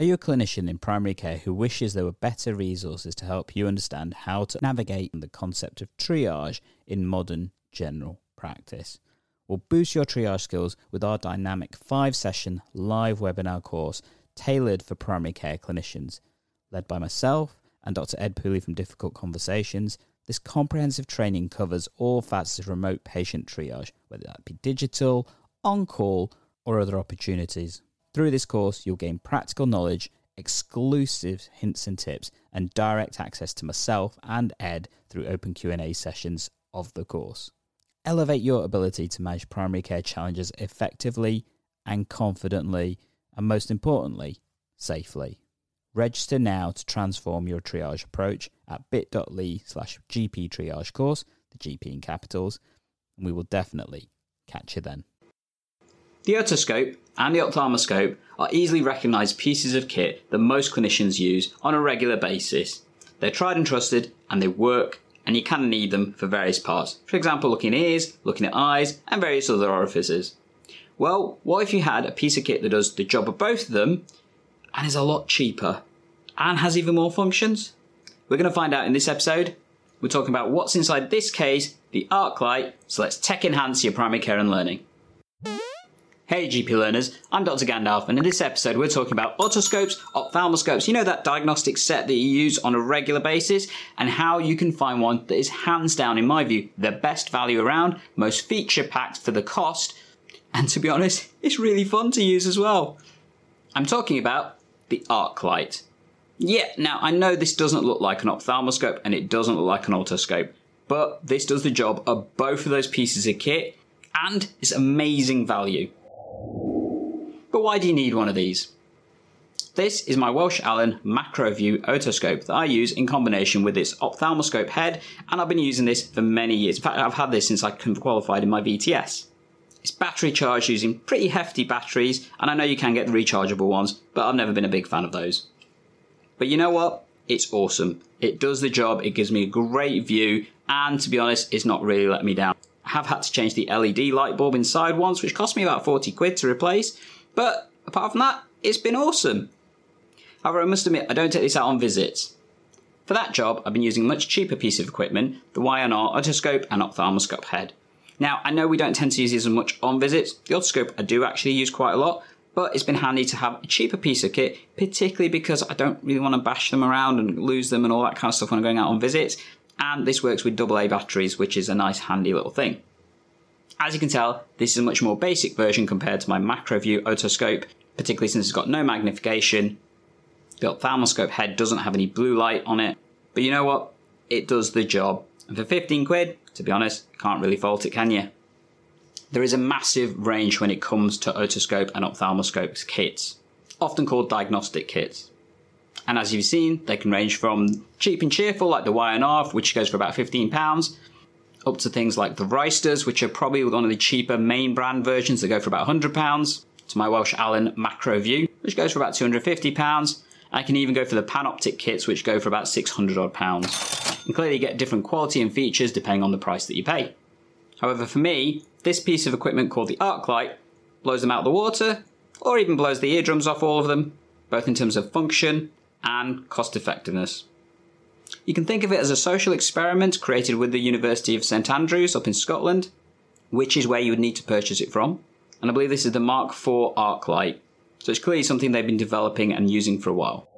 Are you a clinician in primary care who wishes there were better resources to help you understand how to navigate the concept of triage in modern general practice? Well, boost your triage skills with our dynamic five session live webinar course tailored for primary care clinicians. Led by myself and Dr. Ed Pooley from Difficult Conversations, this comprehensive training covers all facets of remote patient triage, whether that be digital, on call, or other opportunities. Through this course, you'll gain practical knowledge, exclusive hints and tips, and direct access to myself and Ed through open Q&A sessions of the course. Elevate your ability to manage primary care challenges effectively and confidently, and most importantly, safely. Register now to transform your triage approach at bit.ly slash GP triage course, the GP in capitals, and we will definitely catch you then. The otoscope and the ophthalmoscope are easily recognised pieces of kit that most clinicians use on a regular basis. They're tried and trusted and they work and you can need them for various parts. For example, looking at ears, looking at eyes, and various other orifices. Well, what if you had a piece of kit that does the job of both of them and is a lot cheaper and has even more functions? We're going to find out in this episode. We're talking about what's inside this case, the ArcLight, so let's tech enhance your primary care and learning. Hey GP learners, I'm Dr. Gandalf, and in this episode we're talking about otoscopes, ophthalmoscopes, you know that diagnostic set that you use on a regular basis, and how you can find one that is hands down, in my view, the best value around, most feature packed for the cost, and to be honest, it's really fun to use as well. I'm talking about the ArcLight. Yeah, now I know this doesn't look like an ophthalmoscope and it doesn't look like an otoscope, but this does the job of both of those pieces of kit and it's amazing value. But why do you need one of these? This is my Welch Allyn MacroView otoscope that I use in combination with this ophthalmoscope head, and I've been using this for many years. In fact, I've had this since I qualified in my VTS. It's battery charged using pretty hefty batteries, and I know you can get the rechargeable ones, but I've never been a big fan of those. But you know what? It's awesome. It does the job, it gives me a great view, and to be honest, it's not really let me down. I have had to change the LED light bulb inside once, which cost me about 40 quid to replace, but apart from that, it's been awesome. However, I must admit, I don't take this out on visits. For that job, I've been using a much cheaper piece of equipment, the YNR otoscope and ophthalmoscope head. Now, I know we don't tend to use these as much on visits. The otoscope I do actually use quite a lot, but it's been handy to have a cheaper piece of kit, particularly because I don't really want to bash them around and lose them and all that kind of stuff when I'm going out on visits. And this works with AA batteries, which is a nice handy little thing. As you can tell, this is a much more basic version compared to my MacroView otoscope, particularly since it's got no magnification. The ophthalmoscope head doesn't have any blue light on it, but you know what? It does the job. And for 15 quid, to be honest, can't really fault it, can you? There is a massive range when it comes to otoscope and ophthalmoscope kits, often called diagnostic kits. And as you've seen, they can range from cheap and cheerful, like the YNR, which goes for about £15, up to things like the Riesters, which are probably one of the cheaper main brand versions that go for about £100, to my Welch Allyn Macro View, which goes for about £250. I can even go for the Panoptic kits, which go for about 600 odd pounds. And clearly get different quality and features depending on the price that you pay. However, for me, this piece of equipment called the ArcLight blows them out of the water, or even blows the eardrums off all of them, both in terms of function and cost effectiveness. You can think of it as a social experiment created with the University of St Andrews up in Scotland, which is where you would need to purchase it from. And I believe this is the Mark IV ArcLight. So it's clearly something they've been developing and using for a while.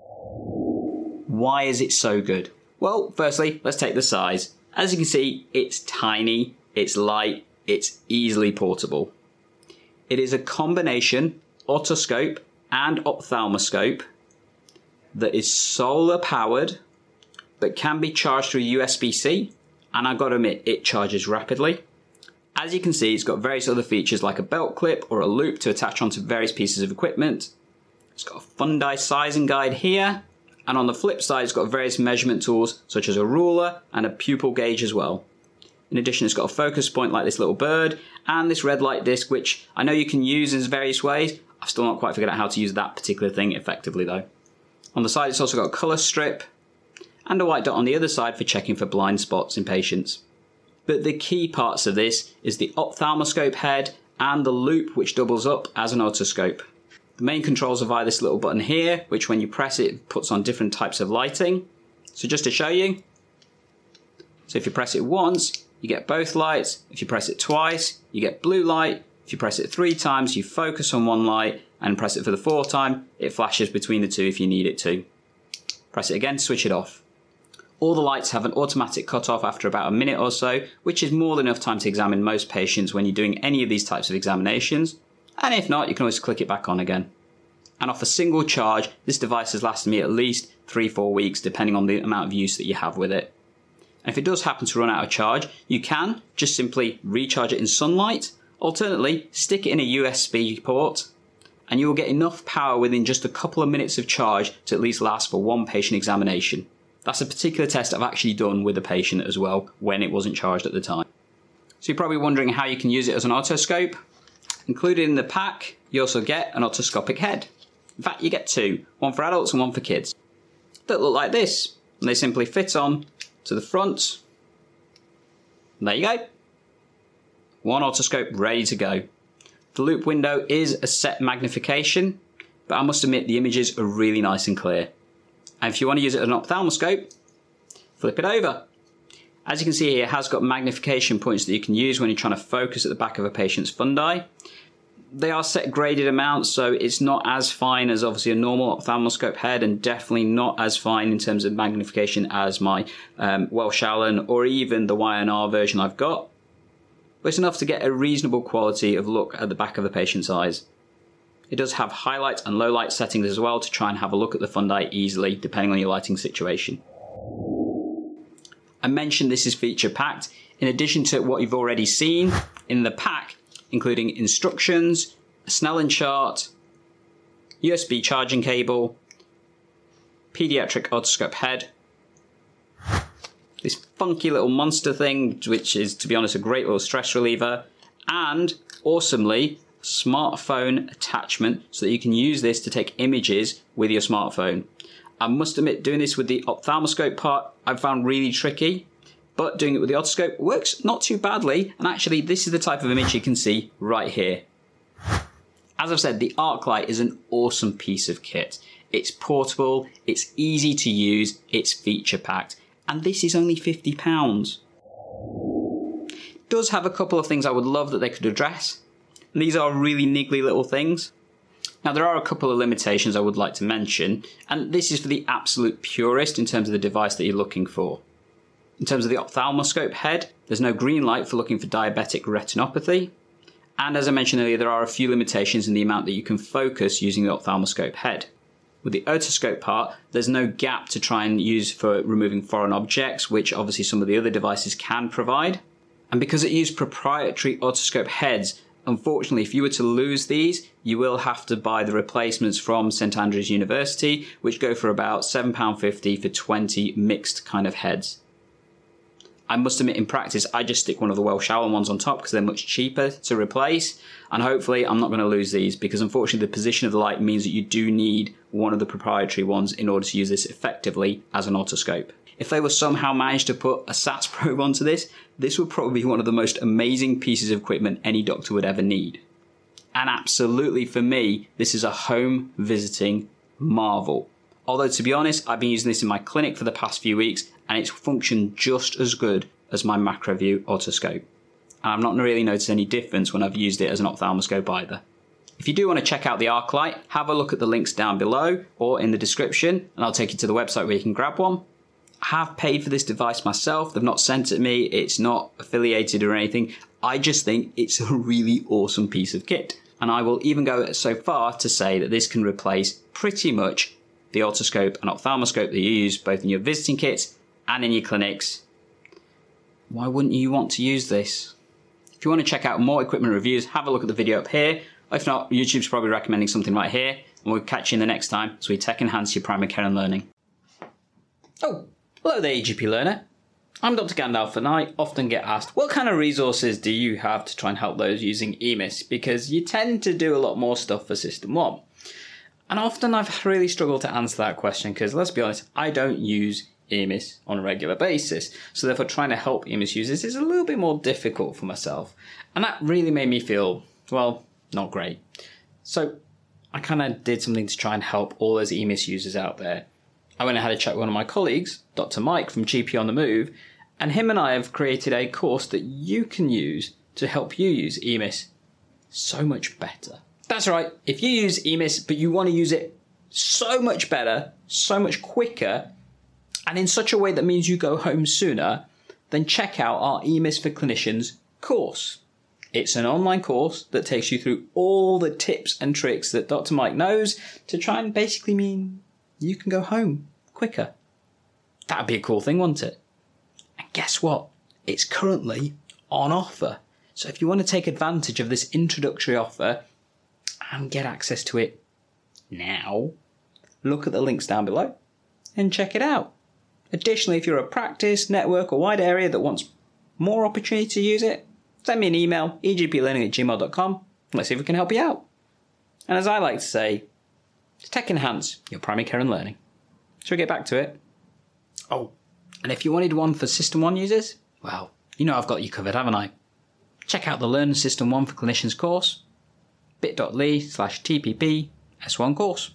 Why is it so good? Well, firstly, let's take the size. As you can see, it's tiny, it's light, it's easily portable. It is a combination otoscope and ophthalmoscope that is solar powered but can be charged through USB C, and I've got to admit, it charges rapidly. As you can see, it's got various other features like a belt clip or a loop to attach onto various pieces of equipment. It's got a fundus sizing guide here, and on the flip side, it's got various measurement tools such as a ruler and a pupil gauge as well. In addition, it's got a focus point like this little bird and this red light disc, which I know you can use in various ways. I've still not quite figured out how to use that particular thing effectively though. On the side, it's also got a colour strip and a white dot on the other side for checking for blind spots in patients. But the key parts of this is the ophthalmoscope head and the loop which doubles up as an otoscope. The main controls are via this little button here, which when you press it, puts on different types of lighting. So just to show you, so if you press it once, you get both lights. If you press it twice, you get blue light. If you press it three times, you focus on one light and press it for the fourth time, it flashes between the two if you need it to. Press it again, to switch it off. All the lights have an automatic cut-off after about a minute or so, which is more than enough time to examine most patients when you're doing any of these types of examinations. And if not, you can always click it back on again. And off a single charge, this device has lasted me at least 3-4 weeks depending on the amount of use that you have with it. And if it does happen to run out of charge, you can just simply recharge it in sunlight. Alternately, stick it in a USB port and you will get enough power within just a couple of minutes of charge to at least last for one patient examination. That's a particular test I've actually done with a patient as well when it wasn't charged at the time. So you're probably wondering how you can use it as an otoscope. Included in the pack, you also get an otoscopic head. In fact, you get two, one for adults and one for kids, that look like this. And they simply fit on to the front. And there you go. One otoscope ready to go. The loop window is a set magnification, but I must admit the images are really nice and clear. And if you want to use it as an ophthalmoscope, flip it over. As you can see here, it has got magnification points that you can use when you're trying to focus at the back of a patient's fundi. They are set graded amounts, so it's not as fine as obviously a normal ophthalmoscope head, and definitely not as fine in terms of magnification as my um, Welch Allyn or even the YNR version I've got. But it's enough to get a reasonable quality of look at the back of the patient's eyes. It does have highlight and low light settings as well to try and have a look at the fundi easily, depending on your lighting situation. I mentioned this is feature packed. In addition to what you've already seen in the pack, including instructions, a Snellen chart, USB charging cable, pediatric otoscope head, this funky little monster thing, which is, to be honest, a great little stress reliever, and awesomely, smartphone attachment so that you can use this to take images with your smartphone. I must admit, doing this with the ophthalmoscope part, I've found really tricky, but doing it with the otoscope works not too badly. And actually, this is the type of image you can see right here. As I've said, the ArcLight is an awesome piece of kit. It's portable, it's easy to use, it's feature packed, and this is only £50. Does have a couple of things I would love that they could address, these are really niggly little things. Now, there are a couple of limitations I would like to mention, and this is for the absolute purist in terms of the device that you're looking for. In terms of the ophthalmoscope head, there's no green light for looking for diabetic retinopathy. And as I mentioned earlier, there are a few limitations in the amount that you can focus using the ophthalmoscope head. With the otoscope part, there's no gap to try and use for removing foreign objects, which obviously some of the other devices can provide. And because it uses proprietary otoscope heads, Unfortunately, if you were to lose these, you will have to buy the replacements from St Andrews University, which go for about £7.50 for 20 mixed kind of heads. I must admit, in practice, I just stick one of the Welch Allyn ones on top because they're much cheaper to replace. And hopefully, I'm not going to lose these because unfortunately, the position of the light means that you do need one of the proprietary ones in order to use this effectively as an otoscope. If they were somehow managed to put a SATS probe onto this, this would probably be one of the most amazing pieces of equipment any doctor would ever need. And absolutely for me, this is a home visiting marvel. Although to be honest, I've been using this in my clinic for the past few weeks and it's functioned just as good as my Macroview otoscope. And I've not really noticed any difference when I've used it as an ophthalmoscope either. If you do want to check out the ArcLight, have a look at the links down below or in the description and I'll take you to the website where you can grab one I have paid for this device myself. They've not sent it me. It's not affiliated or anything. I just think it's a really awesome piece of kit. And I will even go so far to say that this can replace pretty much the otoscope and ophthalmoscope that you use both in your visiting kits and in your clinics. Why wouldn't you want to use this? If you want to check out more equipment reviews, have a look at the video up here. If not, YouTube's probably recommending something right here. And we'll catch you in the next time as we tech enhance your primary care and learning. Oh, Hello there, EGP learner. I'm Dr. Gandalf, and I often get asked, what kind of resources do you have to try and help those using EMIS? Because you tend to do a lot more stuff for SystmOne. And often I've really struggled to answer that question because, let's be honest, I don't use EMIS on a regular basis. So therefore, trying to help EMIS users is a little bit more difficult for myself. And that really made me feel, well, not great. So I kind of did something to try and help all those EMIS users out there. I went and had a chat with one of my colleagues, Dr. Mike from GP on the Move, and him and I have created a course that you can use to help you use EMIS so much better. That's right, if you use EMIS but you want to use it so much better, so much quicker, and in such a way that means you go home sooner, then check out our EMIS for Clinicians course. It's an online course that takes you through all the tips and tricks that Dr. Mike knows to try and basically mean you can go home quicker. That'd be a cool thing, wouldn't it? And guess what? It's currently on offer. So if you want to take advantage of this introductory offer and get access to it now, look at the links down below and check it out. Additionally, if you're a practice, network, or wide area that wants more opportunity to use it, send me an email, egplearning at gmail.com. Let's see if we can help you out. And as I like to say, tech enhance your primary care and learning. Shall we get back to it? Oh, and if you wanted one for SystmOne users, well, you know I've got you covered, haven't I? Check out the Learn SystmOne for Clinicians course, bit.ly slash TPP S1 course.